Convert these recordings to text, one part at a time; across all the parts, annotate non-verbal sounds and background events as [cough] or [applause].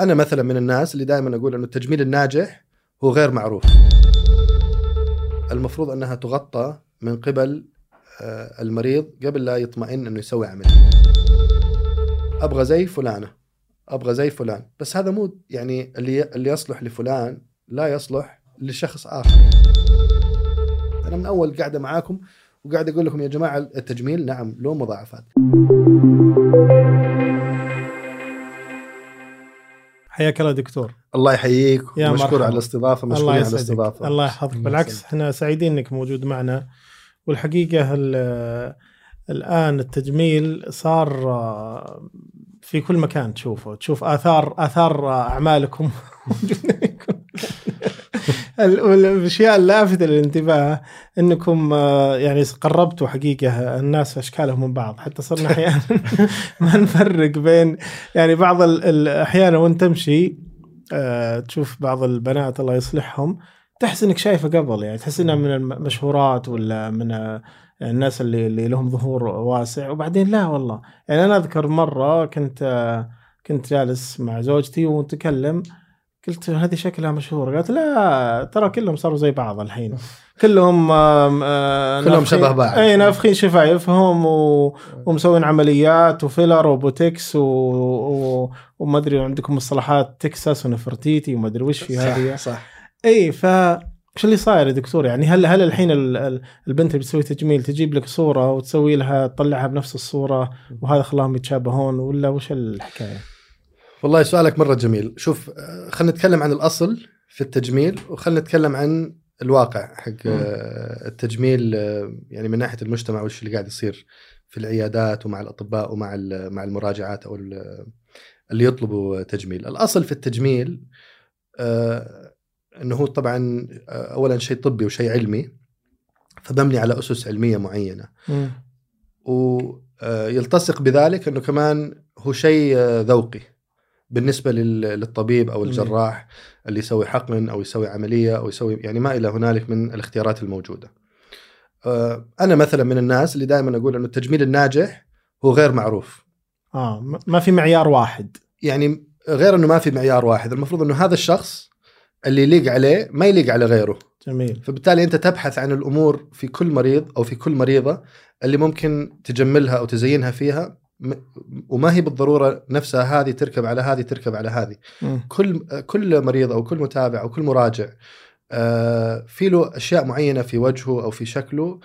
أنا مثلا من الناس اللي دائما أقول إنه التجميل الناجح هو غير معروف. المفروض أنها تغطى من قبل آه، المريض قبل لا يطمئن إنه يسوي عمليه أبغى زي فلانة أبغى زي فلان. بس هذا مو يعني اللي اللي يصلح لفلان لا يصلح لشخص آخر. أنا من أول قاعدة معاكم وقاعد أقول لكم يا جماعة التجميل نعم له مضاعفات. حياك الله دكتور. الله يحييك ومشكور. على الاستضافة مشكورين على الاستضافة. الله يحفظك. بالعكس. إحنا سعيدين إنك موجود معنا. والحقيقة ال- الآن التجميل صار آه، في كل مكان تشوفه تشوف آثار آثار أعمالكم. ال- [laughs] والاشياء اللافته للانتباه إنكم آه، يعني قربتوا حقيقة الناس أشكالهم من بعض. حتى صرنا [laughs] أحيانا [laughs] ما نفرق بين يعني بعض أحيانا وأنت تمشي آه، تشوف بعض البنات الله يصلحهم تحس إنك شايفة قبل يعني تحس إنها من المشهورات ولا من آه، الناس اللي اللي لهم ظهور واسع. وبعدين لا والله. يعني أنا أذكر مرة كنت كنت جالس مع زوجتي ونتكلم قلت هذه شكلها مشهوره قالت لا ترى كلهم صاروا زي بعض الحين. كلهم آم، آه، كلهم شبه بعض. أي نافخين شفايفهم و... ومسوين عمليات وفيلر وبوتكس و... و... وما أدري عندكم مصطلحات تكساس ونفرتيتي وما أدري وش في هذه. صح. صح أي ف إيش اللي صاير يا دكتور؟ يعني هل هل الحين ال- ال- البنت اللي بتسوي تجميل تجيب لك صورة وتسوي لها تطلعها بنفس الصورة وهذا خلاهم يتشابهون ولا وش الحكاية؟ والله سؤالك مرة جميل. شوف آه، خلينا نتكلم عن الأصل في التجميل وخلينا نتكلم عن الواقع حق آه، التجميل آه، يعني من ناحية المجتمع وش اللي قاعد يصير في العيادات ومع الأطباء ومع مع المراجعات أو ال- اللي يطلبوا تجميل. الأصل في التجميل إنه هو طبعا اولا شيء طبي وشيء علمي فمبني على أسس علمية معينة. ويلتصق بذلك إنه كمان هو شيء ذوقي. بالنسبة لل- للطبيب أو الجراح اللي يسوي حقن أو يسوي عملية أو يسوي يعني ما إلى هنالك من الاختيارات الموجودة. آه، أنا مثلا من الناس اللي دائما أقول إنه التجميل الناجح هو غير معروف. آه ما- في معيار واحد يعني غير إنه ما في معيار واحد، المفروض إنه هذا الشخص اللي يليق عليه ما يليق على غيره. جميل فبالتالي أنت تبحث عن الأمور في كل مريض أو في كل مريضة اللي ممكن تجملها أو تزينها فيها وما هي بالضرورة نفسها هذه تركب على هذه تركب على هذه. كل كل مريض أو كل متابع أو كل مراجع آه، في له أشياء معينة في وجهه أو في شكله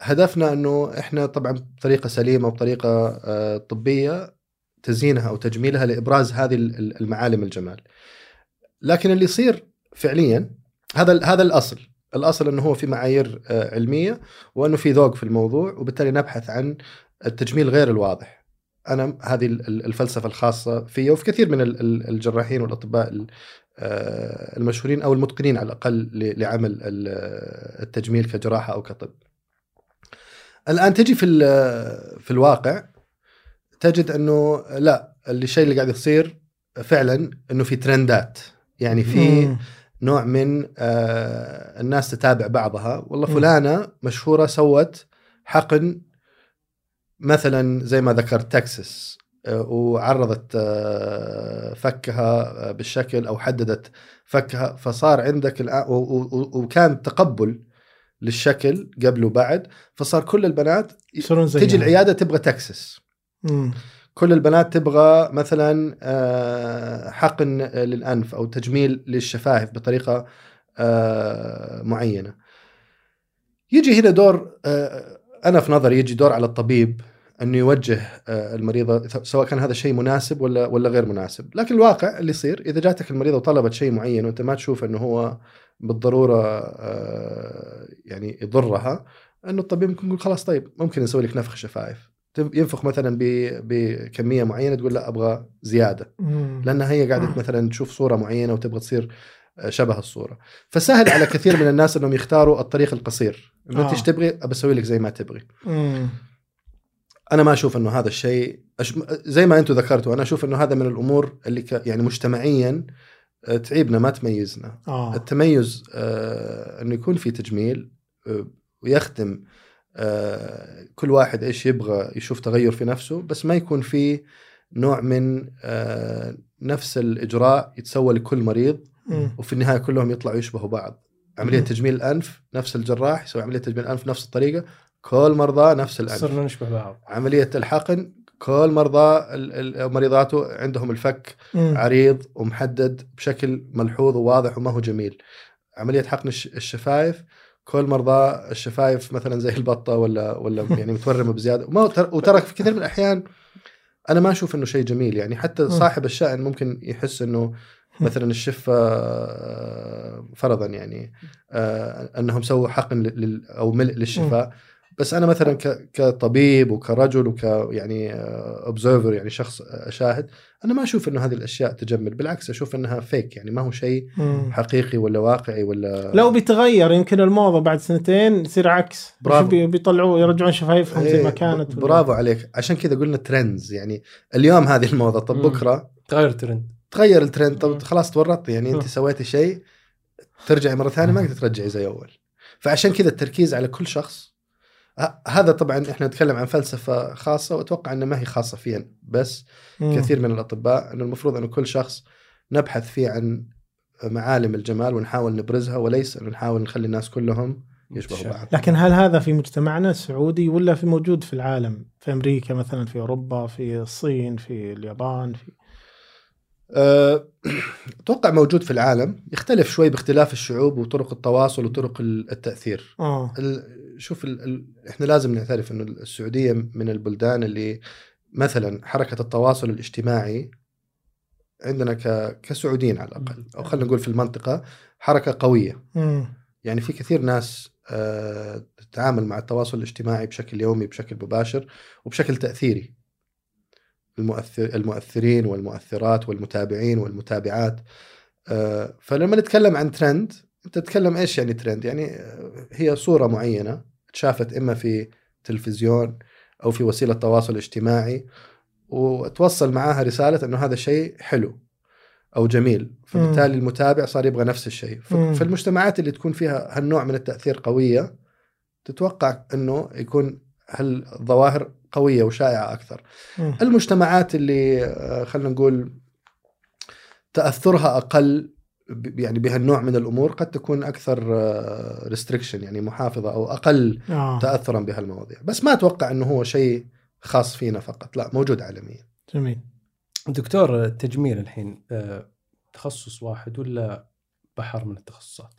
هدفنا إنه إحنا طبعا بطريقة سليمة وبطريقة آه، طبية تزيينها أو تجميلها لإبراز هذه ال- المعالم الجمال. لكن اللي يصير فعليا هذا هذا الأصل، الأصل إنه هو في معايير آه، علمية وإنه في ذوق في الموضوع وبالتالي نبحث عن التجميل غير الواضح. أنا هذه ال- ال- الفلسفة الخاصة في وفي كثير من ال- ال- الجراحين والأطباء ال- آه، المشهورين أو المتقنين على الأقل لعمل ال- التجميل كجراحة أو كطب. الآن تجي في في الواقع تجد أنه لا الشيء اللي قاعد يصير فعلا أنه في ترندات يعني في. نوع من آه الناس تتابع بعضها والله. فلانة مشهورة سوت حقن مثلا زي ما ذكرت تكساس آه، وعرضت آه، فكها آه، بالشكل أو حددت فكها فصار عندك و- وكان تقبل للشكل قبل وبعد فصار كل البنات. تجي العيادة تبغى تكسس. كل البنات تبغى مثلا حقن للأنف أو تجميل للشفايف بطريقة معينة يجي هنا دور أنا في نظري يجي دور على الطبيب أنه يوجه آه، المريضة سواء كان هذا الشيء مناسب ولا ولا غير مناسب، لكن الواقع اللي يصير إذا جاتك المريضة وطلبت شيء معين وأنت ما تشوف أنه هو بالضرورة آه، يعني يضرها انه الطبيب ممكن يقول خلاص طيب ممكن نسوي لك نفخ شفايف. ينفخ مثلا بكمية معينة تقول لا أبغى زيادة. لانها هي قاعدة مثلا تشوف صورة معينة وتبغى تصير آه، شبه الصورة. فسهل على كثير من الناس إنهم يختاروا الطريق القصير. أنت إيش تبغي؟ ابى أسوي لك زي ما تبغي. أنا ما أشوف إنه هذا الشيء أش... زي ما أنتم ذكرتوا أنا أشوف إنه هذا من الأمور اللي ك... يعني مجتمعيا آه، تعيبنا ما تميزنا آه التميز آه إنه يكون في تجميل آه ويخدم آه كل واحد إيش يبغى يشوف تغير في نفسه بس ما يكون في نوع من آه نفس الإجراء يتسوى لكل مريض مم. وفي النهاية كلهم يطلعوا يشبهوا بعض عملية مم. تجميل الأنف نفس الجراح يسوي عملية تجميل الأنف نفس الطريقة كل مرضى نفس الانف صرنا نشبه بعض. عملية الحقن كل مرضى مريضاته عندهم الفك مم. عريض ومحدد بشكل ملحوظ وواضح وما هو جميل. عملية حقن الش- الشفايف كل مرضى الشفايف مثلا زي البطة ولا ولا [laughs] يعني متورمة بزيادة. وترى في كثير من الأحيان أنا ما أشوف إنه شيء جميل. يعني حتى صاحب الشأن ممكن يحس إنه مثلا الشفة آه، فرضا يعني آه، أنهم سووا حقن أو ملء للشفاء. بس أنا مثلا ك- كطبيب وكرجل وك يعني اوبزرفر يعني شخص شاهد أنا ما أشوف إنه هذه الأشياء تجمل بالعكس أشوف إنها فيك يعني ما هو شيء. حقيقي ولا واقعي ولا لو بيتغير يمكن الموضة بعد سنتين يصير عكس برافو. بي- بيطلعوا يرجعون شفايفهم زي ما إيه، كانت ب- برافو عليك عشان كذا قلنا trends يعني اليوم هذه الموضة طب. بكرة تغير ترند تغير الترند طب. خلاص تورطت يعني أنت. سويتي شيء ترجعي مرة ثانية ما تقدر ترجعي زي أول فعشان كذا التركيز على كل شخص هذا طبعا إحنا نتكلم عن فلسفة خاصة وأتوقع إنها ما هي خاصة فينا بس مم. كثير من الأطباء إنه المفروض إنه كل شخص نبحث فيه عن معالم الجمال ونحاول نبرزها وليس إنه نحاول نخلي الناس كلهم يشبهوا بعض. لكن هل هذا في مجتمعنا السعودي ولا في موجود في العالم؟ في أمريكا مثلا في أوروبا في الصين في اليابان في أه، [clears throat] أتوقع موجود في العالم. يختلف شوي باختلاف الشعوب وطرق التواصل وطرق ال- التأثير. آه. ال- شوف ال... ال... إحنا لازم نعترف إنه السعودية من البلدان اللي مثلا حركة التواصل الاجتماعي عندنا ك... كسعوديين على الأقل. أو خلينا نقول في المنطقة حركة قوية. يعني في كثير ناس آه، تتعامل مع التواصل الاجتماعي بشكل يومي بشكل مباشر وبشكل تأثيري. المؤثر المؤثرين والمؤثرات والمتابعين والمتابعات. آه، فلما نتكلم عن ترند أنت تتكلم إيش يعني ترند يعني آه، هي صورة معينة. تشافت إما في تلفزيون أو في وسيلة تواصل اجتماعي وتوصل معاها رسالة إنه هذا شيء حلو أو جميل فبالتالي المتابع صار يبغى نفس الشيء ف- مم. في المجتمعات اللي تكون فيها هالنوع من التأثير قوية تتوقع إنه يكون هالظواهر قوية وشائعة أكثر. المجتمعات اللي آه، خلينا نقول تأثرها أقل يعني بهالنوع من الأمور قد تكون أكثر ريستريكشن يعني محافظة أو أقل آه. تاثرا بهالمواضيع. بس ما أتوقع إنه هو شيء خاص فينا فقط لا موجود عالميا. جميل. دكتور التجميل الحين آه، تخصص واحد ولا بحر من التخصصات؟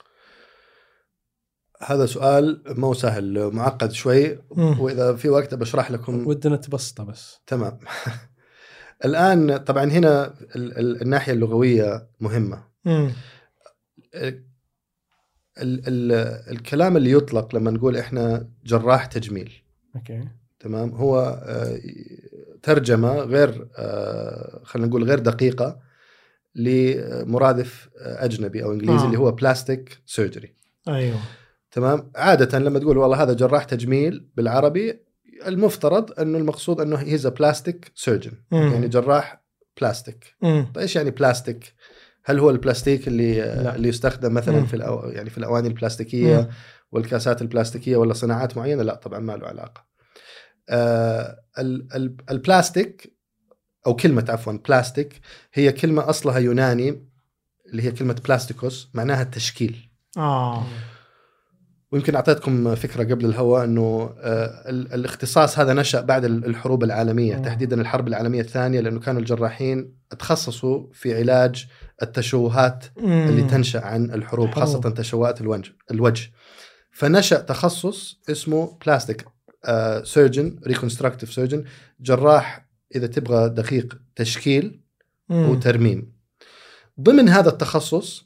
هذا سؤال مو سهل معقد شوي. مم. وإذا في وقت بشرح لكم. ودنا تبسطة بس. تمام. [laughs] الآن طبعا هنا ال- ال- الناحية اللغوية مهمة. ال ال الكلام اللي يطلق لما نقول إحنا جراح تجميل. Okay. تمام؟ هو آه، ترجمة غير آه، خلينا نقول غير دقيقة لمرادف آه، أجنبي أو إنجليزي آه. اللي هو plastic surgery أيوه. تمام؟ عادة لما تقول والله هذا جراح تجميل بالعربي المفترض إنه المقصود إنه he's plastic surgeon. يعني جراح بلاستيك. طيب إيش يعني بلاستيك هل هو البلاستيك اللي لا. اللي يستخدم مثلا مم. في الأو يعني في الأواني البلاستيكية مم. والكاسات البلاستيكية ولا صناعات معينة لا طبعا ما له علاقة آه ال- ال- البلاستيك أو كلمة عفوا بلاستيك هي كلمة أصلها يوناني اللي هي كلمة بلاستيكوس معناها التشكيل آه ويمكن أعطيتكم فكرة قبل الهواء إنه آه، ال- الاختصاص هذا نشأ بعد ال- الحروب العالمية. تحديدا الحرب العالمية الثانية لأنه كانوا الجراحين تخصصوا في علاج التشوهات. اللي تنشأ عن الحروب. خاصة تشوهات الوجه الوجه فنشأ تخصص اسمه plastic surgeon reconstructive surgeon جراح إذا تبغى دقيق تشكيل. وترميم ضمن هذا التخصص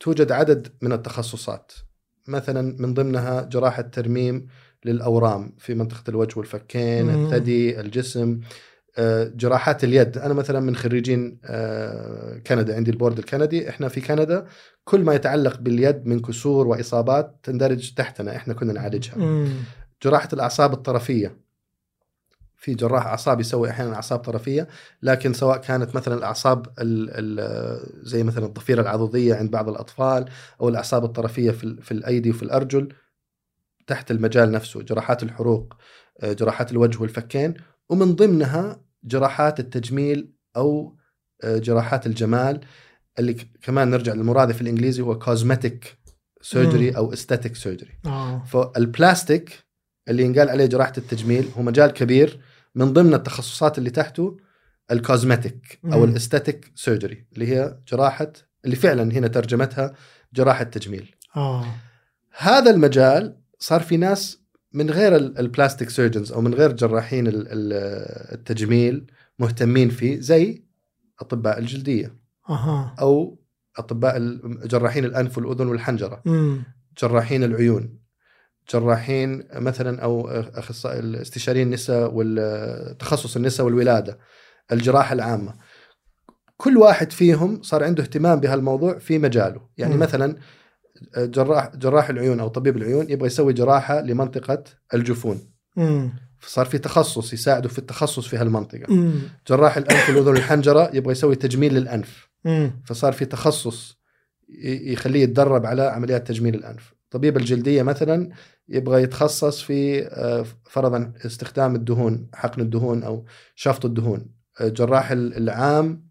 توجد عدد من التخصصات مثلا من ضمنها جراحة ترميم للأورام في منطقة الوجه والفكين. الثدي الجسم. آه، جراحات اليد. أنا مثلا من خريجين آه، كندا عندي البورد الكندي. إحنا في كندا كل ما يتعلق باليد من كسور وإصابات تندرج تحتنا إحنا كنا نعالجها. جراحة الأعصاب الطرفية. في جراح أعصاب يسوي أحيانا أعصاب طرفية لكن سواء كانت مثلا الأعصاب ال ال زي مثلا الضفيرة العضديه عند بعض الأطفال أو الأعصاب الطرفية في, في الأيدي وفي الأرجل تحت المجال نفسه جراحات الحروق آه، جراحات الوجه والفكين ومن ضمنها جراحات التجميل أو آه، جراحات الجمال اللي كمان نرجع للمرادف الإنجليزي هو cosmetic surgery. أو aesthetic surgery. فالبلاستيك اللي ينقال عليه جراحة التجميل هو مجال كبير من ضمن التخصصات اللي تحته ال cosmetic أو. ال aesthetic surgery اللي هي جراحة اللي فعلا هنا ترجمتها جراحة تجميل آه. هذا المجال صار في ناس من غير ال- البلاستيك سيرجنز أو من غير جراحين ال- ال- التجميل مهتمين فيه زي أطباء الجلدية أها أو أطباء جراحين الأنف والأذن والحنجرة مم. جراحين العيون جراحين مثلا أو أخصائي استشاري النساء والتخصص النساء والولادة الجراحة العامة كل واحد فيهم صار عنده اهتمام بهالموضوع في مجاله يعني مم. مثلا جراح جراح العيون أو طبيب العيون يبغى يسوي جراحة لمنطقة الجفون مم. فصار في تخصص يساعده في التخصص في هالمنطقة مم. جراح الأنف والاذن والحنجره يبغى يسوي تجميل للأنف مم. فصار في تخصص يخليه يتدرب على عمليات تجميل الأنف طبيب الجلدية مثلا يبغى يتخصص في آه، فرضا استخدام الدهون حقن الدهون أو شفط الدهون. آه، جراح ال- العام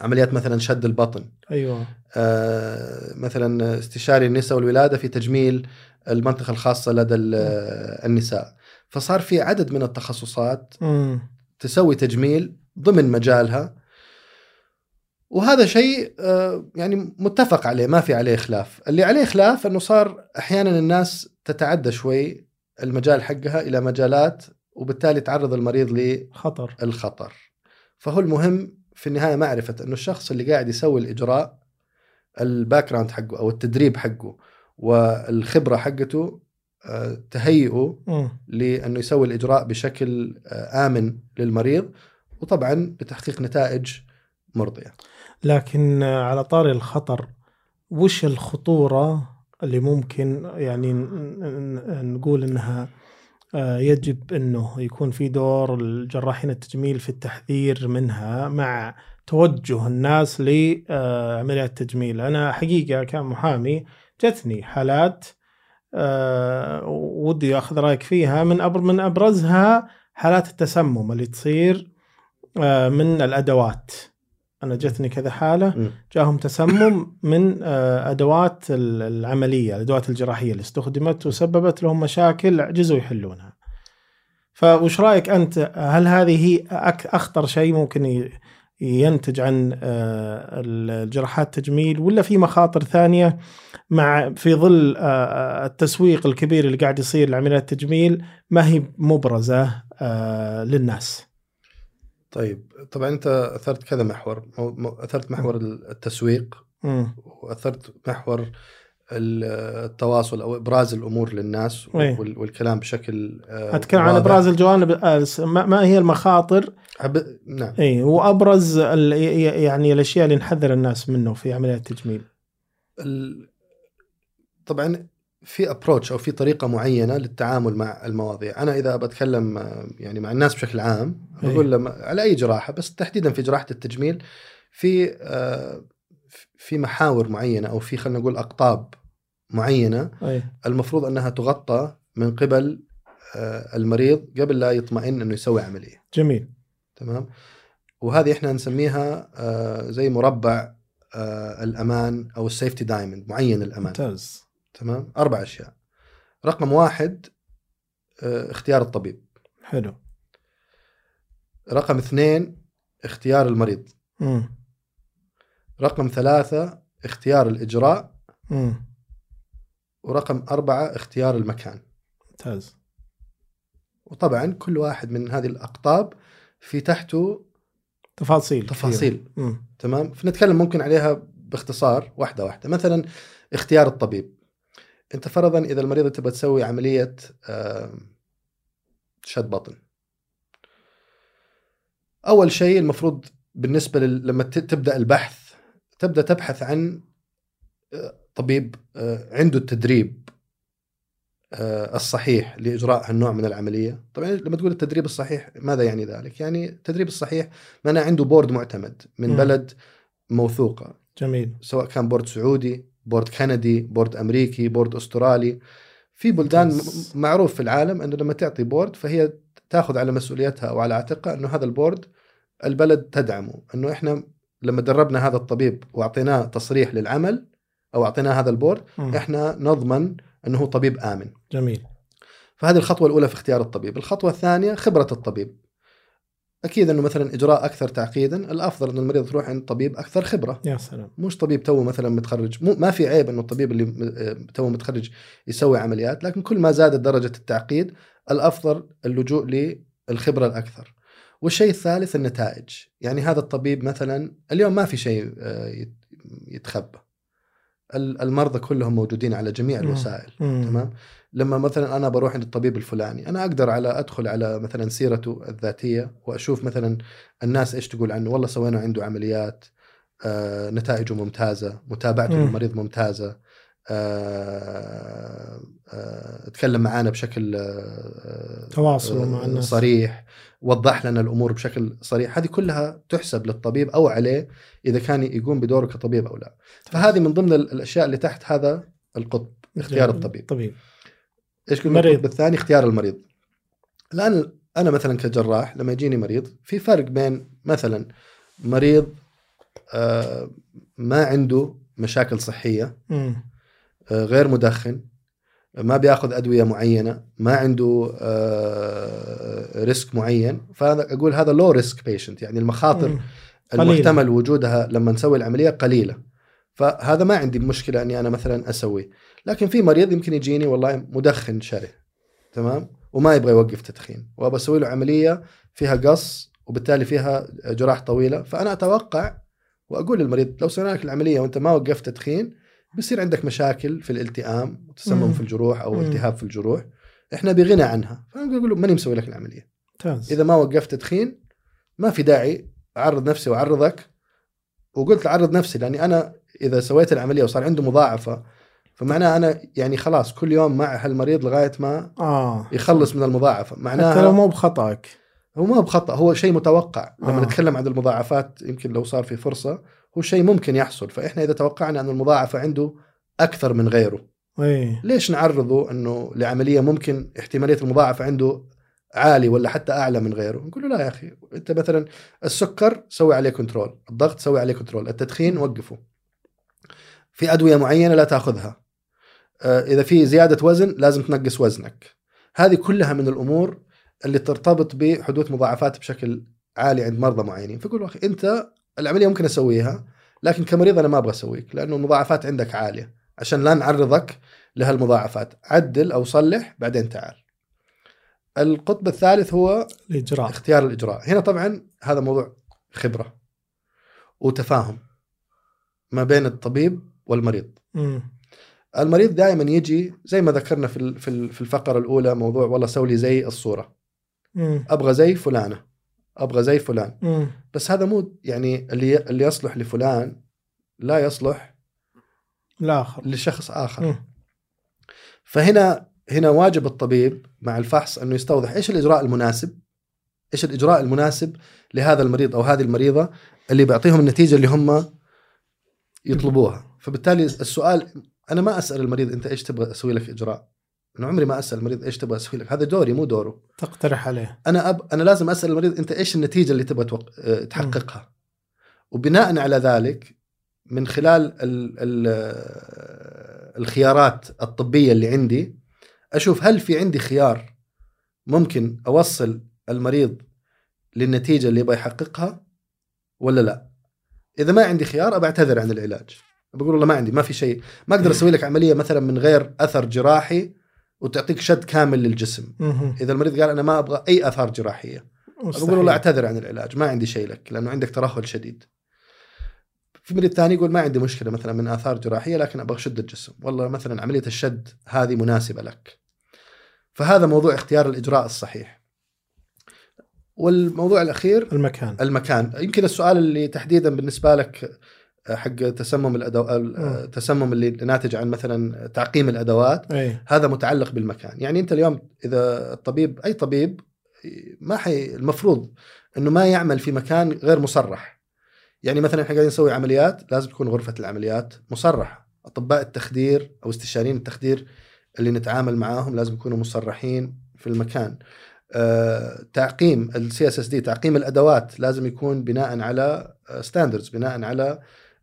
عمليات مثلا شد البطن. أيوه. آه، مثلا استشاري النساء والولادة في تجميل المنطقة الخاصة لدى ال- النساء. فصار في عدد من التخصصات. تسوي تجميل ضمن مجالها. وهذا شيء آه، يعني متفق عليه ما في عليه خلاف اللي عليه خلاف إنه صار أحيانا الناس تتعدى شوي المجال حقها إلى مجالات وبالتالي تعرض المريض خطر للخطر فهو المهم في النهاية معرفة إنه الشخص اللي قاعد يسوي الإجراء ال background حقه أو التدريب حقه والخبرة حقته آه، تهيئه. لأنه يسوي الإجراء بشكل آه، آمن للمريض وطبعا بتحقيق نتائج مرضية. لكن آه، على طاري الخطر وش الخطورة اللي ممكن يعني نقول إنها آه، يجب إنه يكون في دور الجراحين التجميل في التحذير منها مع توجه الناس لعمليات التجميل؟ أنا حقيقة كمحامي جتني حالات آه، ودي أخذ رأيك فيها من من أبرزها حالات التسمم اللي تصير آه، من الأدوات. أنا جتني كذا حالة. جاهم تسمم من آه، أدوات ال- العملية الأدوات الجراحية اللي استخدمت وسببت لهم مشاكل عجزوا يحلونها. فوش رأيك أنت هل هذه هي أخطر شيء ممكن ينتج عن آه، الجراحات التجميل ولا في مخاطر ثانية مع في ظل آه، التسويق الكبير اللي قاعد يصير لعمليات التجميل ما هي مبرزة للناس؟ طيب طبعا أنت أثرت كذا محور أثرت محور التسويق. وأثرت محور ال- التواصل أو إبراز الأمور للناس إيه. وال- والكلام بشكل آه، أتكلم عن. إبراز الجوانب آه، ما هي المخاطر حب... نعم اي وأبرز ال- يعني الأشياء اللي نحذر الناس منه في عمليات التجميل ال... طبعا في ابروتش أو في طريقة معينة للتعامل مع المواضيع. أنا إذا بتكلم آه، يعني مع الناس بشكل عام إيه. بقول لهم على أي جراحة بس تحديدا في جراحة التجميل في آه، في محاور معينة أو في خلينا نقول أقطاب معينة اي المفروض أنها تغطى من قبل آه، المريض قبل لا يطمئن إنه يسوي عملية. جميل. تمام؟ وهذه إحنا نسميها زي مربع الأمان أو السيفتي دايموند معين الأمان. ممتاز. تمام؟ أربع أشياء. رقم واحد آه، اختيار الطبيب. حلو. رقم اثنين اختيار المريض. مم. رقم ثلاثة اختيار الإجراء. مم. ورقم أربعة اختيار المكان. ممتاز. وطبعا كل واحد من هذه الأقطاب في تحته تفاصيل تفاصيل. تمام؟ فنتكلم ممكن عليها باختصار واحدة واحدة. مثلا اختيار الطبيب. أنت فرضا إذا المريض تبغى تسوي عملية شد بطن. أول شيء المفروض بالنسبة لل... لما تبدأ البحث تبدأ تبحث عن آه، طبيب آه، عنده التدريب آه، الصحيح لإجراء هالنوع من العملية. طبعا لما تقول التدريب الصحيح ماذا يعني ذلك؟ يعني التدريب الصحيح معناه عنده board معتمد من مم. بلد موثوقة. جميل. سواء كان board سعودي board كندي board أمريكي board أسترالي. في بلدان. م- معروف في العالم إنه لما تعطي board فهي تاخذ على مسؤوليتها أو على عاتقها إنه هذا ال board البلد تدعمه. إنه إحنا لما دربنا هذا الطبيب وأعطيناه تصريح للعمل أو أعطيناه هذا ال board مم. إحنا نضمن إنه هو طبيب آمن. جميل. فهذه الخطوة الأولى في اختيار الطبيب. الخطوة الثانية خبرة الطبيب. أكيد إنه مثلا إجراء أكثر تعقيدا الأفضل إن المريض تروح عند طبيب أكثر خبرة. يا سلام. مش طبيب تو مثلا متخرج مو ما في عيب إنه الطبيب اللي م- تو متخرج يسوي عمليات لكن كل ما زادت درجة التعقيد الأفضل اللجوء للخبرة الأكثر. والشيء الثالث النتائج. يعني هذا الطبيب مثلا اليوم ما في شيء آه، يت- يتخبى. ال- المرضى كلهم موجودين على جميع. الوسائل مم. تمام؟ لما مثلا أنا بروح عند الطبيب الفلاني أنا أقدر على أدخل على مثلا سيرته الذاتية وأشوف مثلا الناس إيش تقول عنه والله سوينا عنده عمليات آه، نتائجه ممتازة متابعته. للمريض ممتازة آه، آه، تكلم معانا بشكل آه، تواصل مع الناس. صريح وضح لنا الأمور بشكل صريح هذه كلها تحسب للطبيب أو عليه إذا كان يقوم بدوره كطبيب أو لا فهذه من ضمن ال- الأشياء اللي تحت هذا القطب اختيار. الطبيب طبيب إيش قلنا. القطب الثاني اختيار المريض الآن أنا مثلا كجراح لما يجيني مريض في فرق بين مثلا مريض آه، ما عنده مشاكل صحية. آه، غير مدخن ما بيأخذ أدوية معينة ما عنده آه، risk معين فانا أقول هذا low risk patient يعني المخاطر مم. قليلة. المحتمل وجودها لما نسوي العملية قليلة فهذا ما عندي مشكلة إني أنا مثلا أسويه. لكن في مريض يمكن يجيني والله مدخن شره تمام؟ وما يبغى يوقف تدخين. وابى أسوي له عملية فيها قص وبالتالي فيها جراح طويلة. فأنا أتوقع وأقول للمريض لو سوينا لك العملية وأنت ما وقفت تدخين بيصير عندك مشاكل في الالتئام وتسمم مم. في الجروح أو مم. التهاب في الجروح. إحنا بغنى عنها. فأنا أقول له ماني مسوي لك العملية. ممتاز. إذا ما وقفت تدخين ما في داعي أعرض نفسي وأعرضك. وقلت أعرض نفسي لأني أنا إذا سويت العملية وصار عنده مضاعفة فمعناه أنا يعني خلاص كل يوم مع هالمريض لغاية ما آه. يخلص من المضاعفة. حتى لو مو بخطأك. هو ما بخطأ هو شيء متوقع. لما آه. نتكلم عن المضاعفات يمكن لو صار في فرصة هو شيء ممكن يحصل. فإحنا إذا توقعنا أن المضاعفة عنده أكثر من غيره إيه. ليش نعرضه أنه لعملية ممكن احتمالية المضاعفة عنده عالي ولا حتى أعلى من غيره؟ نقول له لا يا أخي أنت مثلا السكر سوي عليه control الضغط سوي عليه control التدخين وقفه. في أدوية معينة لا تأخذها. آه، إذا في زيادة وزن لازم تنقص وزنك. هذه كلها من الأمور اللي ترتبط بحدوث مضاعفات بشكل عالي عند مرضى معينين. فيقول أخي أنت العملية ممكن أسويها لكن كمريض أنا ما أبغى أسويك لأنه المضاعفات عندك عالية. عشان لا نعرضك لهالمضاعفات. عدل أو صلح بعدين تعال. القطب الثالث هو الإجراء. اختيار الإجراء. هنا طبعا هذا موضوع خبرة وتفاهم ما بين الطبيب والمريض مم. المريض دائما يجي زي ما ذكرنا في في ال- في الفقرة الأولى موضوع والله سوي لي زي الصورة مم. أبغى زي فلانة أبغى زي فلان مم. بس هذا مو يعني اللي اللي يصلح لفلان لا يصلح الآخر لشخص آخر مم. فهنا هنا واجب الطبيب مع الفحص أنه يستوضح إيش الإجراء المناسب إيش الإجراء المناسب لهذا المريض أو هذه المريضة اللي بيعطيهم النتيجة اللي هم يطلبوها فبالتالي السؤال أنا ما أسأل المريض أنت إيش تبغى أسوي لك إجراء؟ أنا عمري ما أسأل المريض إيش تبغى أسوي لك هذا دوري مو دوره. تقترح عليه. أنا أب... أنا لازم أسأل المريض أنت إيش النتيجة اللي تبغى توق... آه، تحققها؟ وبناء على ذلك من خلال ال... ال... الخيارات الطبية اللي عندي أشوف هل في عندي خيار ممكن أوصل المريض للنتيجة اللي يبغى يحققها ولا لا. إذا ما عندي خيار ابى اعتذر عن العلاج. بقول والله ما عندي ما في شيء. ما أقدر أسوي لك عملية مثلا من غير أثر جراحي وتعطيك شد كامل للجسم. إذا المريض قال أنا ما أبغى أي أثار جراحية. أقول والله أعتذر عن العلاج ما عندي شيء لك لأنه عندك ترهل شديد. في مريض ثاني يقول ما عندي مشكلة مثلا من أثار جراحية لكن أبغى أشد الجسم. والله مثلا عملية الشد هذه مناسبة لك. فهذا موضوع اختيار الإجراء الصحيح. والموضوع الأخير المكان. المكان. يمكن السؤال اللي تحديدا بالنسبة لك حق تسمم الأدو... التسمم اللي ناتج عن مثلا تعقيم الأدوات أي. هذا متعلق بالمكان. يعني أنت اليوم إذا الطبيب أي طبيب ما حي المفروض إنه ما يعمل في مكان غير مصرح. يعني مثلا إحنا قاعدين نسوي عمليات لازم تكون غرفة العمليات مصرحة. أطباء التخدير أو استشاريين التخدير اللي نتعامل معاهم لازم يكونوا مصرحين في المكان. آه، تعقيم ال CSSD تعقيم الأدوات لازم يكون بناء على standards بناء على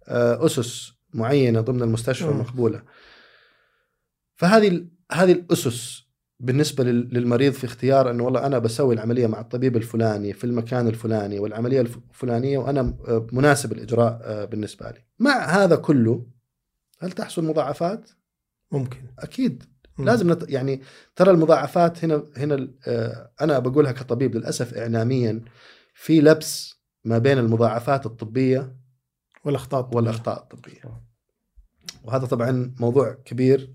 أسس معينة ضمن المستشفى مم. المقبولة فهذه هذه الأسس بالنسبة لل- للمريض في اختيار إنه والله أنا بسوي العملية مع الطبيب الفلاني في المكان الفلاني والعملية الف- الفلانية وأنا آه، مناسب الإجراء آه، بالنسبة لي. مع هذا كله هل تحصل مضاعفات؟ ممكن أكيد مم. لازم نت... يعني ترى المضاعفات هنا هنا آه، أنا بقولها كطبيب للأسف اعلاميا في لبس ما بين المضاعفات الطبية والأخطاء والأخطاء الطبيه. وهذا طبعا موضوع كبير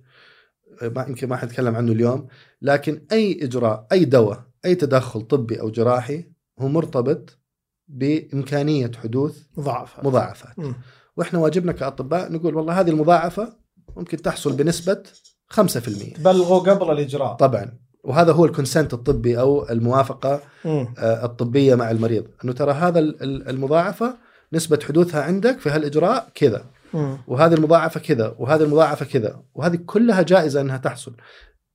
ما يمكن ما حنتكلم عنه اليوم لكن أي إجراء أي دواء أي تدخل طبي أو جراحي هو مرتبط بإمكانية حدوث مضاعفات. مضاعفات. مم. وإحنا واجبنا كأطباء نقول والله هذه المضاعفة ممكن تحصل بنسبة 5% تبلغوا قبل الإجراء. طبعا. وهذا هو الكونسنت الطبي أو الموافقة مم. آه، الطبية مع المريض. أنه ترى هذا ال- ال- المضاعفة نسبة حدوثها عندك في هالإجراء كذا. وهذه المضاعفة كذا وهذه المضاعفة كذا وهذه كلها جائزة إنها تحصل.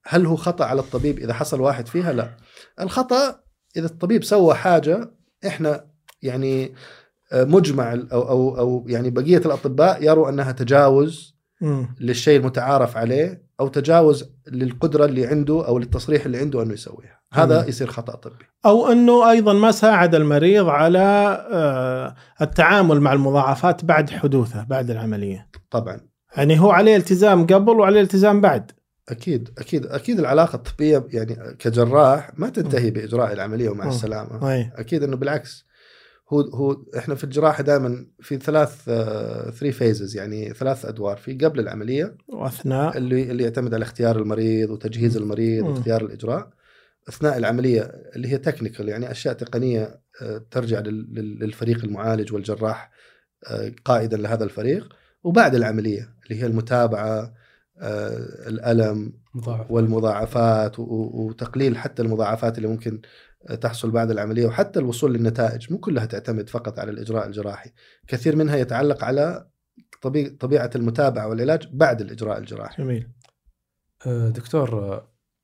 هل هو خطأ على الطبيب إذا حصل واحد فيها؟ لا. الخطأ إذا الطبيب سوى حاجة إحنا يعني آه، مجمع أو أو أو يعني بقية الأطباء يروا أنها تجاوز. للشيء المتعارف عليه. أو تجاوز للقدرة اللي عنده أو للتصريح اللي عنده أنه يسويها. هذا جميل. يصير خطأ طبي. أو أنه أيضا ما ساعد المريض على آه، التعامل مع المضاعفات بعد حدوثها بعد العملية. طبعا. يعني هو عليه التزام قبل وعليه التزام بعد. أكيد أكيد أكيد العلاقة الطبية يعني كجراح ما تنتهي بإجراء العملية ومع مم. السلامة. أي. أكيد إنه بالعكس. هو هو إحنا في الجراحة دائما في ثلاث three phases يعني ثلاث أدوار. في قبل العملية وأثناء. اللي اللي يعتمد على اختيار المريض وتجهيز المريض. واختيار الإجراء. أثناء العملية اللي هي technical يعني أشياء تقنية آه، ترجع لل- لل- للفريق المعالج والجراح آه، قائدا لهذا الفريق. وبعد العملية اللي هي المتابعة آه، الألم مضاعف والمضاعفات وتقليل حتى المضاعفات اللي ممكن تحصل بعد العملية وحتى الوصول للنتائج مو كلها تعتمد فقط على الإجراء الجراحي. كثير منها يتعلق على طبي- طبيعة المتابعة والعلاج بعد الإجراء الجراحي. جميل. آه، دكتور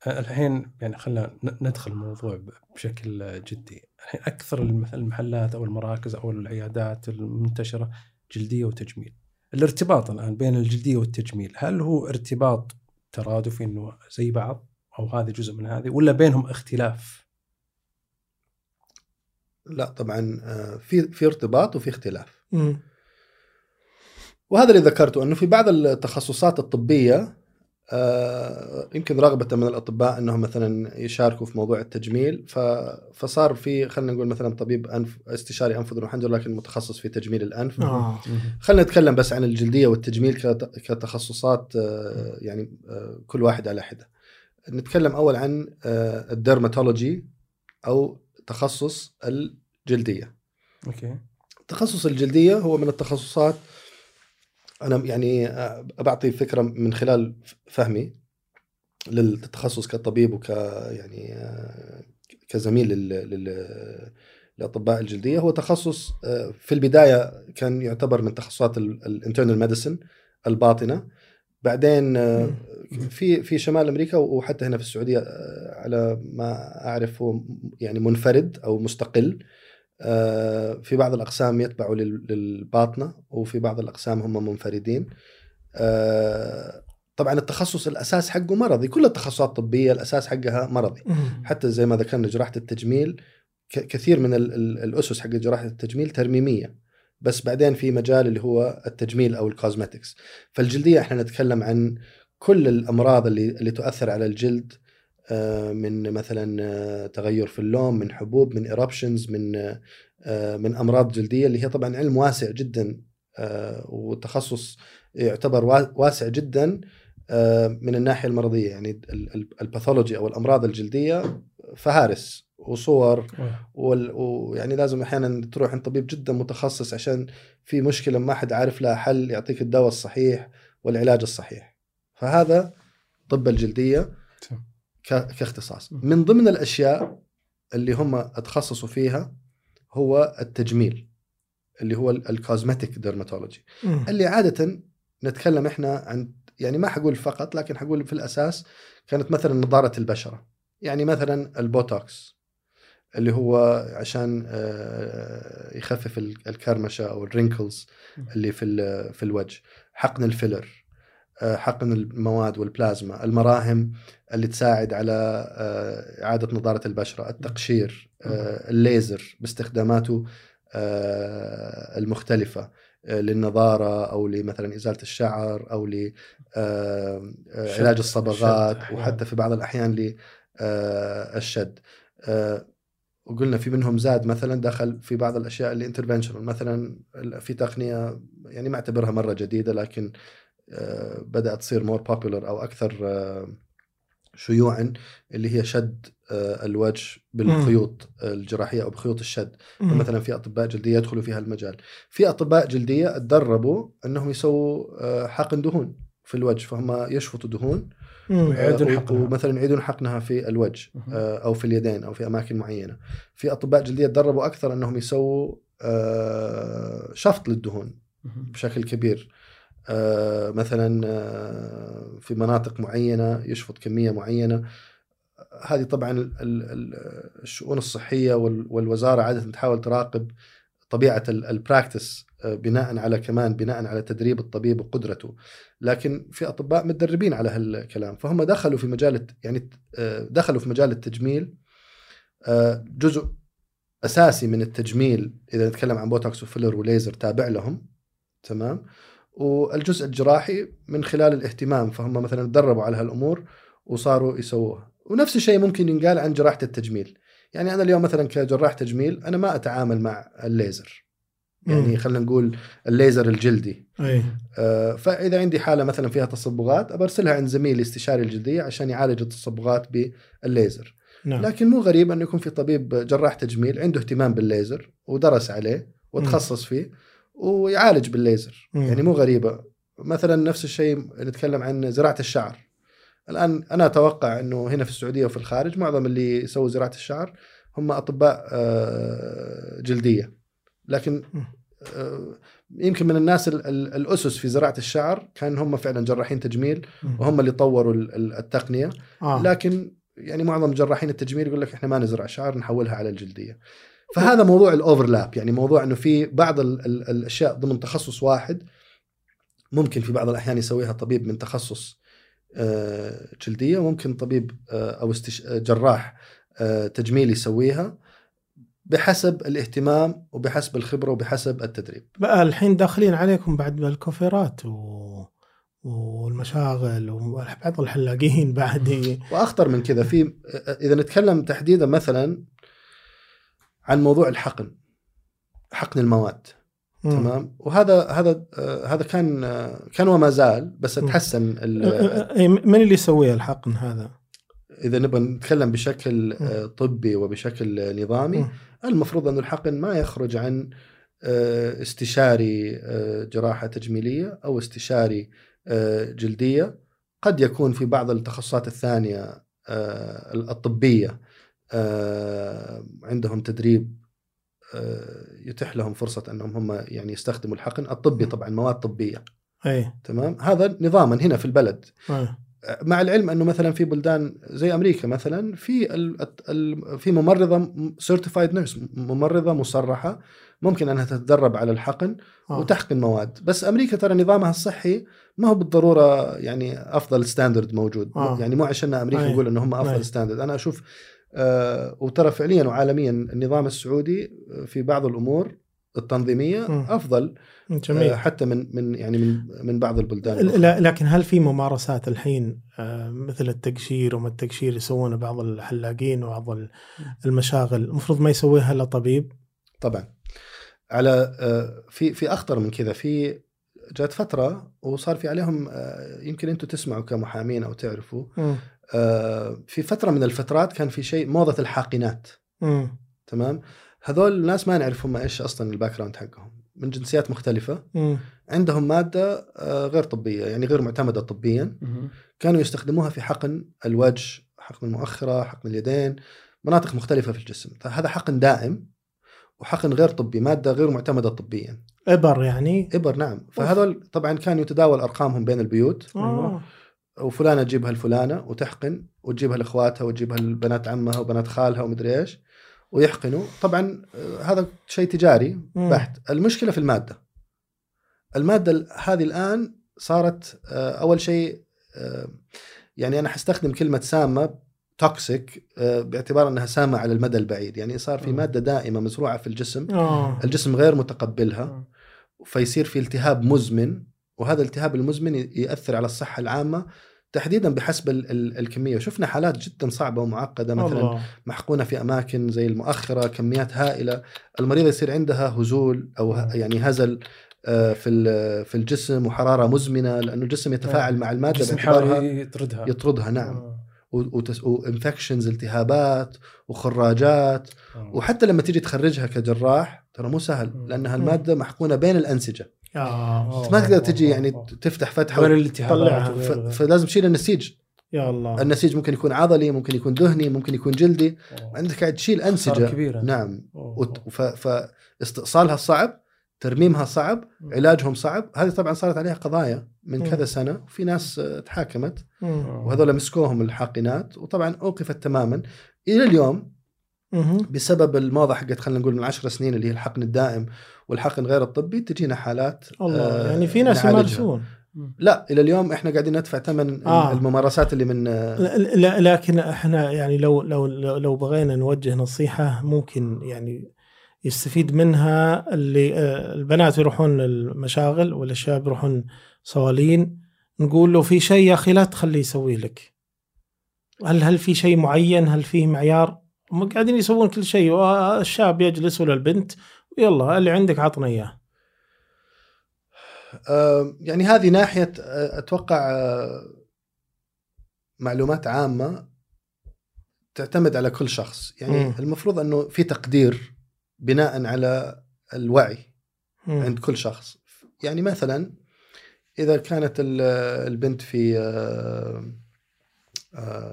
آه، الحين يعني خلينا ندخل الموضوع بشكل جدي. الحين المح- المحلات أو المراكز أو العيادات المنتشرة جلدية وتجميل. الارتباط الآن بين الجلدية والتجميل هل هو ارتباط ترادفي إنه زي بعض أو هذه جزء من هذه ولا بينهم اختلاف؟ لا طبعا آه، في في ارتباط وفي اختلاف مم. وهذا اللي ذكرته إنه في بعض التخصصات الطبية آه، يمكن رغبه من الأطباء إنهم مثلا يشاركوا في موضوع التجميل فصار في خلينا نقول مثلا طبيب انف استشاري انف اذن وحنجر لكن متخصص في تجميل الأنف آه. خلينا نتكلم بس عن الجلدية والتجميل كت- كتخصصات آه، يعني آه، كل واحد على حدة. نتكلم أول عن آه، ال dermatology أو تخصص الجلدية. okay. تخصص الجلدية هو من التخصصات أنا يعني بعطي فكرة من خلال فهمي للتخصص كطبيب وك يعني كزميل لل لاطباء الجلدية. هو تخصص في البداية كان يعتبر من تخصصات ال internal medicine الباطنة. بعدين آه، في في شمال أمريكا وحتى هنا في السعودية آه، على ما أعرف هو يعني منفرد أو مستقل. آه، في بعض الأقسام يتبعوا لل- للباطنة وفي بعض الأقسام هم منفردين. طبعا التخصص الأساس حقه مرضي. كل التخصصات الطبية الأساس حقها مرضي. حتى زي ما ذكرنا جراحة التجميل كثير من ال- ال- الأسس حق جراحة التجميل ترميمية. بس بعدين في مجال اللي هو التجميل أو ال cosmetics فالجلدية إحنا نتكلم عن كل الأمراض اللي اللي تؤثر على الجلد آه، من مثلا آه، تغير في اللون من حبوب من eruptions من آه، من أمراض جلدية اللي هي طبعا علم واسع جدا والتخصص يعتبر وا- واسع جدا من الناحية المرضية. يعني ال- ال- ال pathology أو الأمراض الجلدية فهارس. وصور وال... ويعني لازم أحيانا تروح عند طبيب جدا متخصص عشان في مشكلة ما حد عارف لها حل يعطيك الدواء الصحيح والعلاج الصحيح فهذا طب الجلدية. ك... كاختصاص. من ضمن الأشياء اللي هم أتخصصوا فيها هو التجميل اللي هو ال cosmetic dermatology. اللي عادة نتكلم إحنا عن يعني ما حقول فقط لكن حقول في الأساس كانت مثلا نضارة البشرة يعني مثلا البوتوكس اللي هو عشان آه، يخفف ال- الكرمشة أو ال wrinkles اللي في في الوجه. حقن ال filler آه، حقن المواد والبلازما المراهم اللي تساعد على آه، إعادة نضاره البشرة التقشير الليزر باستخداماته المختلفة للنضارة أو لمثلا إزالة الشعر أو لعلاج الصبغات أحياناً. وحتى في بعض الأحيان للشد وقلنا في منهم زاد مثلا دخل في بعض الأشياء اللي interventional مثلا في تقنية يعني ما اعتبرها مرة جديدة لكن آه، بدأت تصير more popular أو أكثر آه، شيوعا اللي هي شد آه، الوجه بالخيوط الجراحية أو بخيوط الشد. مثلا في أطباء جلدية يدخلوا في هالمجال في أطباء جلدية تدربوا إنهم يسووا حقن دهون في الوجه فهم يشفطوا دهون. ويعيدون حقنها. ومثلا يعيدون حقنها في الوجه. آه، أو في اليدين أو في أماكن معينة في أطباء جلدية تدربوا أكثر أنهم يسووا آه، شفط للدهون. بشكل كبير آه، مثلا في مناطق معينة يشفط كمية معينة هذه طبعا ال- ال- ال- الشؤون الصحية وال- والوزارة عادة تحاول تراقب طبيعة ال- البراكتس بناء على كمان بناء على تدريب الطبيب وقدرته. لكن في أطباء متدربين على هالكلام فهم دخلوا في مجال يعني آه، دخلوا في مجال التجميل آه، جزء أساسي من التجميل إذا نتكلم عن بوتوكس وفيلر وليزر تابع لهم تمام؟ والجزء الجراحي من خلال الاهتمام فهم مثلا تدربوا على هالأمور وصاروا يسووها. ونفس الشيء ممكن ينقال عن جراحة التجميل. يعني أنا اليوم مثلا كجراح تجميل أنا ما أتعامل مع الليزر. يعني. خلينا نقول الليزر الجلدي. أي. آه، فإذا عندي حالة مثلا فيها تصبغات أبرسلها عند زميلي استشاري الجلدية عشان يعالج التصبغات بالليزر. نعم. لكن مو غريب انه يكون في طبيب جراح تجميل عنده اهتمام بالليزر ودرس عليه وتخصص فيه ويعالج بالليزر. مم. يعني مو غريبة. مثلا نفس الشيء نتكلم عن زراعة الشعر. الآن أنا أتوقع إنه هنا في السعودية وفي الخارج معظم اللي يسووا زراعة الشعر هم أطباء آه، جلدية. لكن. آه، يمكن من الناس ال- ال- الأسس في زراعة الشعر كان هم فعلا جراحين تجميل. وهم اللي طوروا ال- ال- التقنية آه. لكن يعني معظم جراحين التجميل يقول لك إحنا ما نزرع شعر نحولها على الجلدية فهذا موضوع الأوفرلاب يعني موضوع إنه في بعض ال ال الأشياء ضمن تخصص واحد ممكن في بعض الأحيان يسويها طبيب من تخصص آه، جلدية وممكن طبيب أو جراح تجميل يسويها بحسب الاهتمام وبحسب الخبرة وبحسب التدريب بقى الحين داخلين عليكم بعد بالكوفيرات و... والمشاغل وبعض الحلاقين [laughs] بعد وأخطر من كذا في إذا نتكلم تحديدا مثلا عن موضوع الحقن حقن المواد مم. تمام وهذا هذا آه، هذا كان آه، كان وما زال بس. تحسن ال- أي من اللي يسوي الحقن هذا؟ إذا نبغى نتكلم بشكل آه، طبي وبشكل نظامي. المفروض أن الحقن ما يخرج عن آه، استشاري آه، جراحة تجميلية أو استشاري جلدية. قد يكون في بعض التخصصات الثانية الطبية آه، عندهم تدريب يتيح لهم فرصة أنهم هم يعني يستخدموا الحقن. الطبي طبعا مواد طبية. اي تمام؟ هذا نظاما هنا في البلد. آه. مع العلم أنه مثلا في بلدان زي أمريكا مثلا في ال ال في ممرضة certified nurse ممرضة مصرحة ممكن أنها تتدرب على الحقن آه. وتحقن مواد بس أمريكا ترى نظامها الصحي ما هو بالضرورة يعني أفضل standard موجود آه. يعني مو عشان أمريكا أي. نقول انه هم. افضل standard أنا أشوف آه وترى فعليا وعالميا النظام السعودي في بعض الأمور التنظيمية مم. أفضل آه جميل حتى من من يعني من من بعض البلدان الأخرى. لا- لكن هل في ممارسات الحين آه، مثل التقشير وما التقشير يسوونه بعض الحلاقين وبعض ال- المشاغل المفروض ما يسويها إلا طبيب طبعا على آه، في في أخطر من كذا في جات فترة وصار في عليهم يمكن أنتم تسمعوا كمحامين أو تعرفوا مم. في فترة من الفترات كان في شيء موضة الحاقنات مم. تمام هذول الناس ما نعرف هم إيش أصلا ال background حقهم. من جنسيات مختلفة. مم. عندهم مادة آه، غير طبية يعني غير معتمدة طبيا. كانوا يستخدموها في حقن الوجه حقن المؤخره حقن اليدين مناطق مختلفة في الجسم. فهذا حقن دائم وحقن غير طبي مادة غير معتمدة طبيا. إبر يعني؟ إبر نعم. فهذول طبعا كان يتداول أرقامهم بين البيوت. آه. وفلانة تجيبها لفلانه وتحقن وتجيبها لأخواتها وتجيبها لبنات عمها وبنات خالها ومدري إيش. ويحقنوا. طبعا آه، هذا شيء تجاري. بحت. المشكلة في المادة. المادة ال- هذه الآن صارت آه، أول شيء آه، يعني أنا حستخدم كلمة سامة توكسيك باعتبار أنها سامة على المدى البعيد. يعني صار في. مادة دائمة مزروعة في الجسم. الجسم غير متقبلها. فيصير في التهاب مزمن وهذا الالتهاب المزمن ياثر على الصحة العامة. تحديدا بحسب ال- ال- الكمية وشفنا حالات جدا صعبة ومعقدة مثلا الله. محقونة في أماكن زي المؤخرة كميات هائلة المريضه يصير عندها هزول أو. يعني هزل آه، في في الجسم وحرارة مزمنة لأنه الجسم يتفاعل مع المادة الجسم يطردها يطردها نعم آه. وانفكشنز التهابات وخراجات آه. وحتى لما تيجي تخرجها كجراح ترى مو سهل. لأنها المادة محقونة بين الأنسجة آه. ما تقدر تجي يعني تفتح فتحة غير و- الالتهابات طلعها. ف- وغير- فلازم تشيل النسيج يا الله النسيج ممكن يكون عضلي ممكن يكون دهني ممكن يكون جلدي آه. عندك قاعد تشيل أنسجة كبيرة نعم أوه. وت- ف- فاستئصالها صعب ترميمها صعب علاجهم صعب هذه طبعا صارت عليها قضايا من مم. كذا سنة وفي ناس آه، تحاكمت مم. آه. وهذول مسكوهم الحاقنات وطبعا أوقفت تماما إلى اليوم مهم. بسبب الموضة حقت خلينا نقول من عشر سنين اللي هي الحقن الدائم والحقن غير الطبي تجينا حالات الله آه، يعني في ناس. يمارسون لا إلى اليوم إحنا قاعدين ندفع ثمن آه. الممارسات اللي من لا لكن إحنا يعني لو لو لو بغينا نوجه نصيحة ممكن يعني يستفيد منها اللي آه، البنات يروحون المشاغل والشباب يروحون صوالين نقول له في شيء يا أخي لا تخليه يسويه لك هل هل في شيء معين هل فيه معيار هم قاعدين يسوون كل شيء والشاب يجلس ولا البنت يلا اللي عندك عطنا إياه يعني هذه ناحية أتوقع آه، معلومات عامة تعتمد على كل شخص يعني مم. المفروض أنه في تقدير بناء على الوعي مم. عند كل شخص يعني مثلا إذا كانت ال- البنت في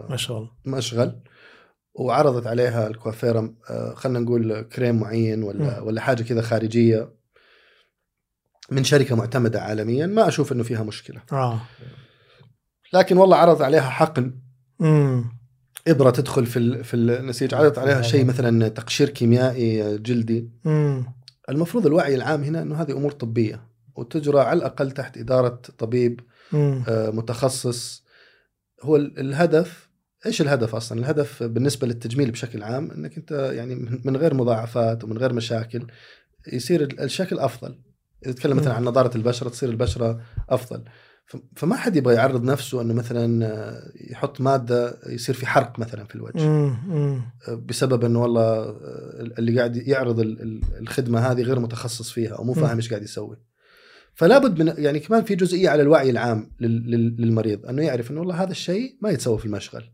ما شاء الله مشغل وعرضت عليها الكوافيره آه، خلينا نقول كريم معين ولا مم. ولا حاجة كذا خارجية من شركة معتمدة عالميا ما أشوف إنه فيها مشكلة. آه. لكن والله عرض عليها حقن. امم إبرة تدخل في في النسيج عرضت عليها شيء مثلا تقشير كيميائي جلدي. امم المفروض الوعي العام هنا إنه هذه أمور طبية وتجرى على الأقل تحت إدارة طبيب آه، متخصص. هو ال- الهدف إيش الهدف أصلا؟ الهدف بالنسبة للتجميل بشكل عام إنك أنت يعني من غير مضاعفات ومن غير مشاكل يصير ال- الشكل أفضل. إذا تتكلم مثلا. عن نضاره البشرة تصير البشرة أفضل. فما حد يبغى يعرض نفسه إنه مثلا آه، يحط مادة يصير في حرق مثلا في الوجه آه، بسبب إنه والله آه، اللي قاعد يعرض ال- ال- الخدمة هذه غير متخصص فيها أو مو فاهم. إيش قاعد يسوي. فلا بد من يعني كمان في جزئية على الوعي العام لل- لل- للمريض إنه يعرف إنه والله هذا الشيء ما يتسوى في المشغل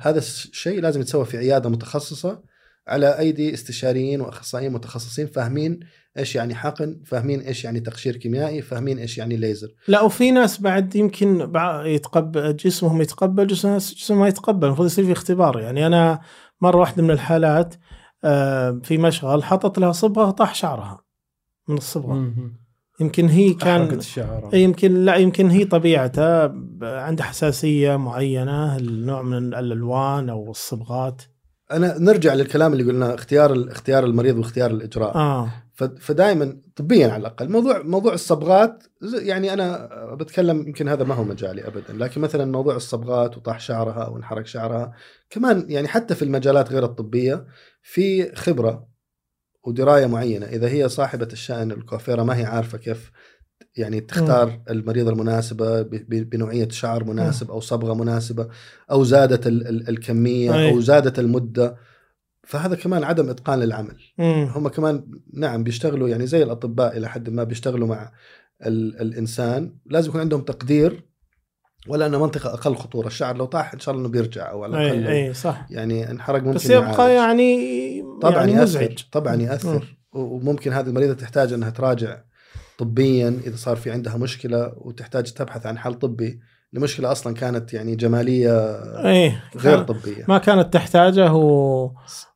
هذا الشيء لازم يتسوى في عيادة متخصصة على أيدي استشاريين وأخصائيين متخصصين فاهمين إيش يعني حقن فاهمين إيش يعني تقشير كيميائي فاهمين إيش يعني ليزر. لا وفي ناس بعد يمكن بع- يتقبل جسمهم يتقبل جسم ناس جسمهم ما يتقبل. المفروض يصير في اختبار. يعني أنا مرة واحدة من الحالات آه، في مشغل حطت لها صبغة طاح شعرها من الصبغة. يمكن هي كان الشعر. إيه، يمكن لا يمكن هي طبيعتها ب- عندها حساسية معينة النوع من الألوان أو الصبغات. أنا نرجع للكلام اللي قلناه اختيار اختيار المريض واختيار الإجراء. آه. فدائما طبيا على الأقل موضوع موضوع الصبغات يعني أنا بتكلم يمكن هذا ما هو مجالي ابدا لكن مثلا موضوع الصبغات وطاح شعرها أو انحرق شعرها كمان يعني حتى في المجالات غير الطبية في خبرة ودراية معينة. إذا هي صاحبة الشأن الكوافيرة ما هي عارفة كيف يعني تختار المريضة المناسبة بنوعية شعر مناسب أو صبغة مناسبة أو زادت ال- ال- الكمية أي. أو زادت المدة. فهذا كمان عدم إتقان للعمل. مم. هم كمان نعم بيشتغلوا يعني زي الأطباء إلى حد ما بيشتغلوا مع ال الإنسان. لازم يكون عندهم تقدير ولا إنه منطقة أقل خطورة الشعر لو طاح إن شاء الله إنه بيرجع أو على الأقل لو اي اي صح يعني انحرق ممكن بس يبقى يعالج. يعني طبعا يعني يأثر مزعج طبعا مم. يأثر وممكن هذه المريضة تحتاج إنها تراجع طبيا إذا صار في عندها مشكلة وتحتاج تبحث عن حل طبي لمشكلة أصلا كانت يعني جمالية إيه غير كان- طبية ما كانت تحتاجه و...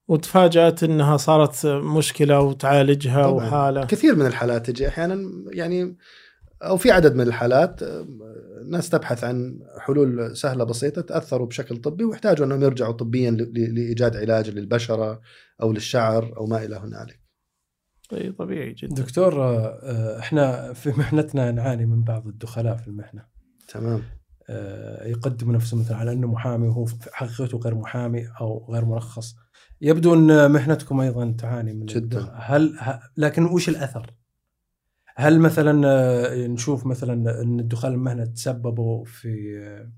وتفاجأت إنها صارت مشكلة وتعالجها طبعاً. وحالة كثير من الحالات تجي أحيانا يعني أو في عدد من الحالات آه، ناس تبحث عن حلول سهلة بسيطة تأثروا بشكل طبي واحتاجوا أنهم يرجعوا طبيا ل- ل- لإيجاد علاج للبشرة أو للشعر أو ما إلى هنالك. إي طبيعي جدا دكتور آه، إحنا في محنتنا نعاني من بعض الدخلاء في المحنه تمام آه، يقدم نفسه مثلا على إنه محامي وهو في حقيقته غير محامي أو غير مرخص يبدو إن محنتكم أيضا تعاني من جداً. الدخ- هل ه- لكن وش الأثر؟ هل مثلا آه، نشوف مثلا إن الدخول المهنة تسببوا في آه،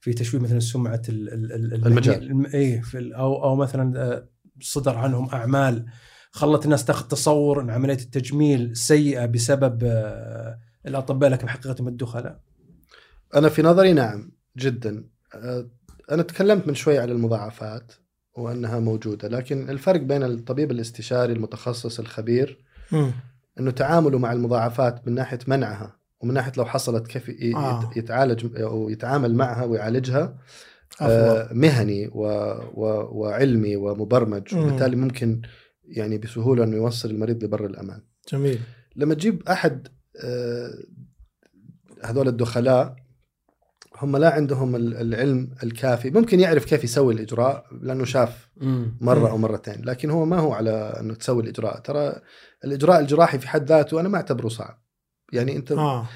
في تشويه مثلا سمعة ال- ال- ال- المجال. الم- اي أو أو مثلا آه، صدر عنهم أعمال خلت الناس تاخذ تصور إن عملية التجميل سيئة بسبب الأطباء لكن حقيقتهم الدخلاء أنا في نظري نعم جدا أنا تكلمت من شوي على المضاعفات وأنها موجودة لكن الفرق بين الطبيب الاستشاري المتخصص الخبير. إنه تعامله مع المضاعفات من ناحية منعها ومن ناحية لو حصلت كيف آه. يت- يتعالج أو يتعامل معها ويعالجها افضل آه، مهني و... و... وعلمي ومبرمج. وبالتالي ممكن يعني بسهولة إنه يوصل المريض لبر الأمان جميل لما تجيب أحد آه، هذول الدخلاء هم لا عندهم ال- العلم الكافي. ممكن يعرف كيف يسوي الإجراء لأنه شاف مرة أو مرتين لكن هو ما هو على إنه تسوي الإجراء. ترى الإجراء الجراحي في حد ذاته أنا ما أعتبره صعب. يعني أنت آه.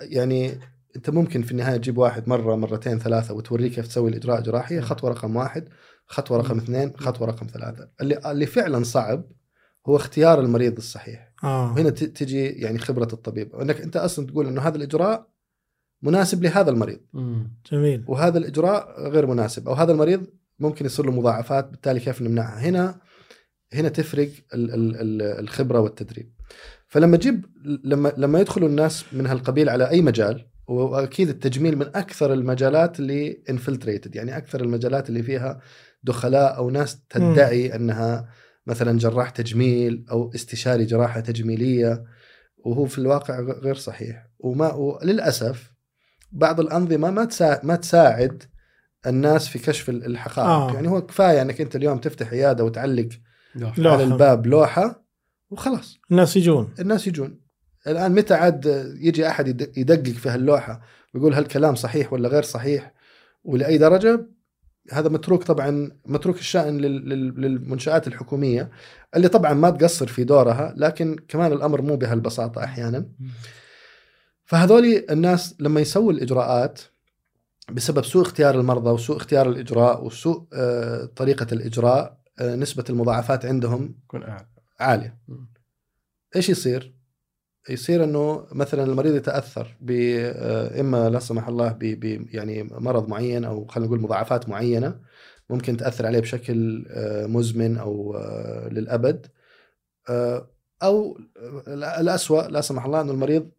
يعني أنت ممكن في النهاية تجيب واحد مرة مرتين ثلاثة وتوريه كيف تسوي الإجراء الجراحي خطوة رقم واحد خطوة رقم اثنين خطوة رقم ثلاثة. اللي اللي فعلا صعب هو اختيار المريض الصحيح. آه. وهنا تجي يعني خبرة الطبيب. انك أنت أصلا تقول إنه هذا الإجراء مناسب لهذا المريض. جميل. وهذا الإجراء غير مناسب أو هذا المريض ممكن يصير له مضاعفات بالتالي كيف نمنعها؟ هنا هنا تفرق ال- ال- ال- الخبرة والتدريب. فلما تجيب لما لما يدخلوا الناس من هالقبيل على أي مجال وأكيد التجميل من أكثر المجالات اللي انفلتريتد يعني أكثر المجالات اللي فيها دخلاء أو ناس تدعي أنها مثلا جراح تجميل أو استشاري جراحة تجميلية وهو في الواقع غير صحيح. وما وللأسف بعض الأنظمة ما تساعد ما تساعد الناس في كشف ال- الحقائق. آه. يعني هو كفاية إنك أنت اليوم تفتح عيادة وتعلق. لوحة. على الباب لوحة وخلاص. الناس يجون. الناس يجون. الآن متى عاد يجي أحد يد- يدقق في هاللوحة؟ ويقول هالكلام صحيح ولا غير صحيح؟ ولأي درجة؟ هذا متروك طبعا متروك الشأن لل- لل- للمنشآت الحكومية اللي طبعا ما تقصر في دورها لكن كمان الأمر مو بهالبساطة أحيانا. فهذولي الناس لما يسووا الإجراءات بسبب سوء اختيار المرضى وسوء اختيار الإجراء وسوء آه، طريقة الإجراء آه، نسبة المضاعفات عندهم أعلى عالية. إيش يصير؟ يصير إنه مثلا المريض يتأثر ب آه، إما لا سمح الله ب يعني مرض معين أو خلينا نقول مضاعفات معينة ممكن تأثر عليه بشكل مزمن أو للأبد أو الاسوء لا سمح الله إنه المريض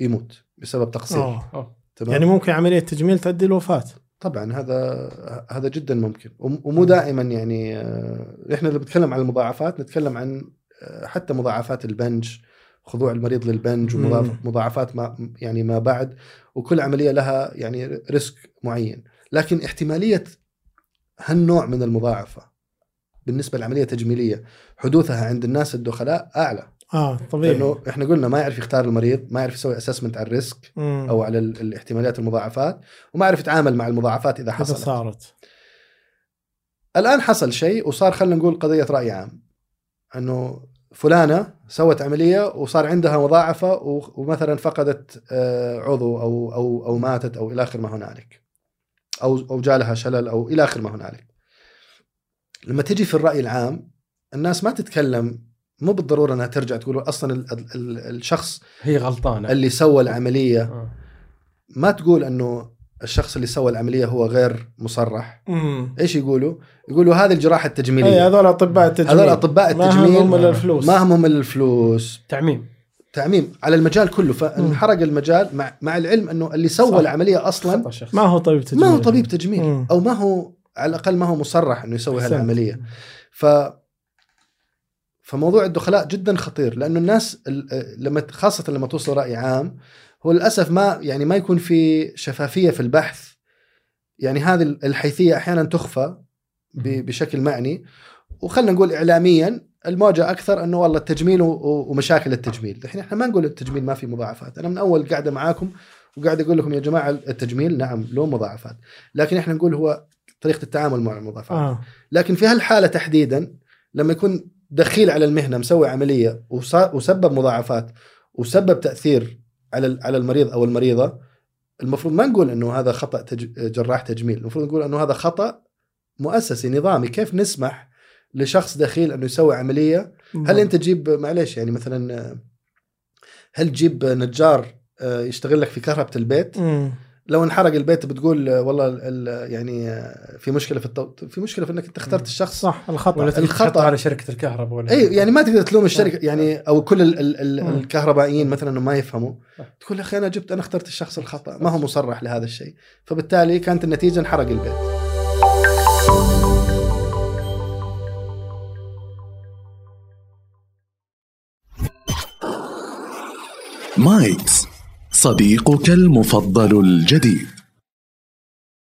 يموت بسبب تقصير. آه. تمام؟ يعني ممكن عملية تجميل تؤدي الوفاه طبعا هذا هذا جدا ممكن. وم- ومو دائما يعني آه، إحنا اللي بنتكلم عن المضاعفات نتكلم عن آه، حتى مضاعفات البنج خضوع المريض للبنج. ومضاعفات ما يعني ما بعد وكل عملية لها يعني risk معين. لكن احتمالية هالنوع من المضاعفة بالنسبة لعملية تجميلية حدوثها عند الناس الدخلاء أعلى. آه طبيعي. لأنه إحنا قلنا ما يعرف يختار المريض ما يعرف يسوي assessment على ال risk مم. أو على ال- الاحتماليات المضاعفات وما يعرف يتعامل مع المضاعفات إذا إذا حصلت. صارت. الآن حصل شيء وصار خلينا نقول قضية رأي عام إنه فلانة سوت عملية وصار عندها مضاعفة ومثلا فقدت آه، عضو أو أو أو ماتت أو إلى آخر ما هنالك أو أو جالها شلل أو إلى آخر ما هنالك. لما تجي في الرأي العام الناس ما تتكلم مو بالضرورة إنها ترجع تقول أصلا ال- ال- ال- الشخص هي غلطانة. اللي سوى العملية. آه. ما تقول إنه الشخص اللي سوى العملية هو غير مصرح. امم إيش يقولوا؟ يقولوا هذه الجراحة اي التجميليه هذول أطباء التجميل. هذول أطباء ما التجميل. همهم الا الفلوس ما همهم الا الفلوس تعميم. تعميم. على المجال كله. فانحرق المجال مع مع العلم إنه اللي سوى صح. العملية أصلا ما هو طبيب تجميل ما هو طبيب تجميل مم. أو ما هو على الأقل ما هو مصرح إنه يسوي. هالعملية. ف فموضوع الدخلاء جدا خطير لأنه الناس ال- لما خاصة لما توصل رأي عام هو للأسف ما يعني ما يكون في شفافية في البحث. يعني هذه الحيثية أحيانا تخفى بشكل معني. وخلنا نقول اعلاميا الموجة أكثر أنه والله التجميل ومشاكل التجميل، الحين إحنا ما نقول التجميل ما في مضاعفات، أنا من أول قاعدة معاكم وقاعد أقول لكم يا جماعة التجميل نعم له مضاعفات، لكن إحنا نقول هو طريقة التعامل مع المضاعفات. آه. لكن في هالحالة تحديدا لما يكون دخيل على المهنة مسوي عملية وسبب مضاعفات وسبب تأثير على على المريض أو المريضة المفروض ما نقول إنه هذا خطأ تج... جراح تجميل، المفروض نقول إنه هذا خطأ مؤسسي نظامي، كيف نسمح لشخص دخيل إنه يسوي عملية؟ هل أنت تجيب معليش يعني مثلا هل تجيب نجار آه، يشتغل لك في كهرباء البيت؟ لو انحرق البيت بتقول والله ال- ال- يعني في مشكلة في التو... في مشكلة في إنك أنت اخترت الشخص صح الخطأ. ولا. تحطها على شركة الكهرباء ولا اي يعني ما تقدر تلوم الشركة يعني أو كل ال ال ال. الكهربائيين مثلا انه ما يفهموا. تقول يا أخي أنا جبت أنا اخترت الشخص الخطأ ما هو مصرح لهذا الشيء. فبالتالي كانت النتيجة انحرق البيت. مايكس صديقك المفضل الجديد.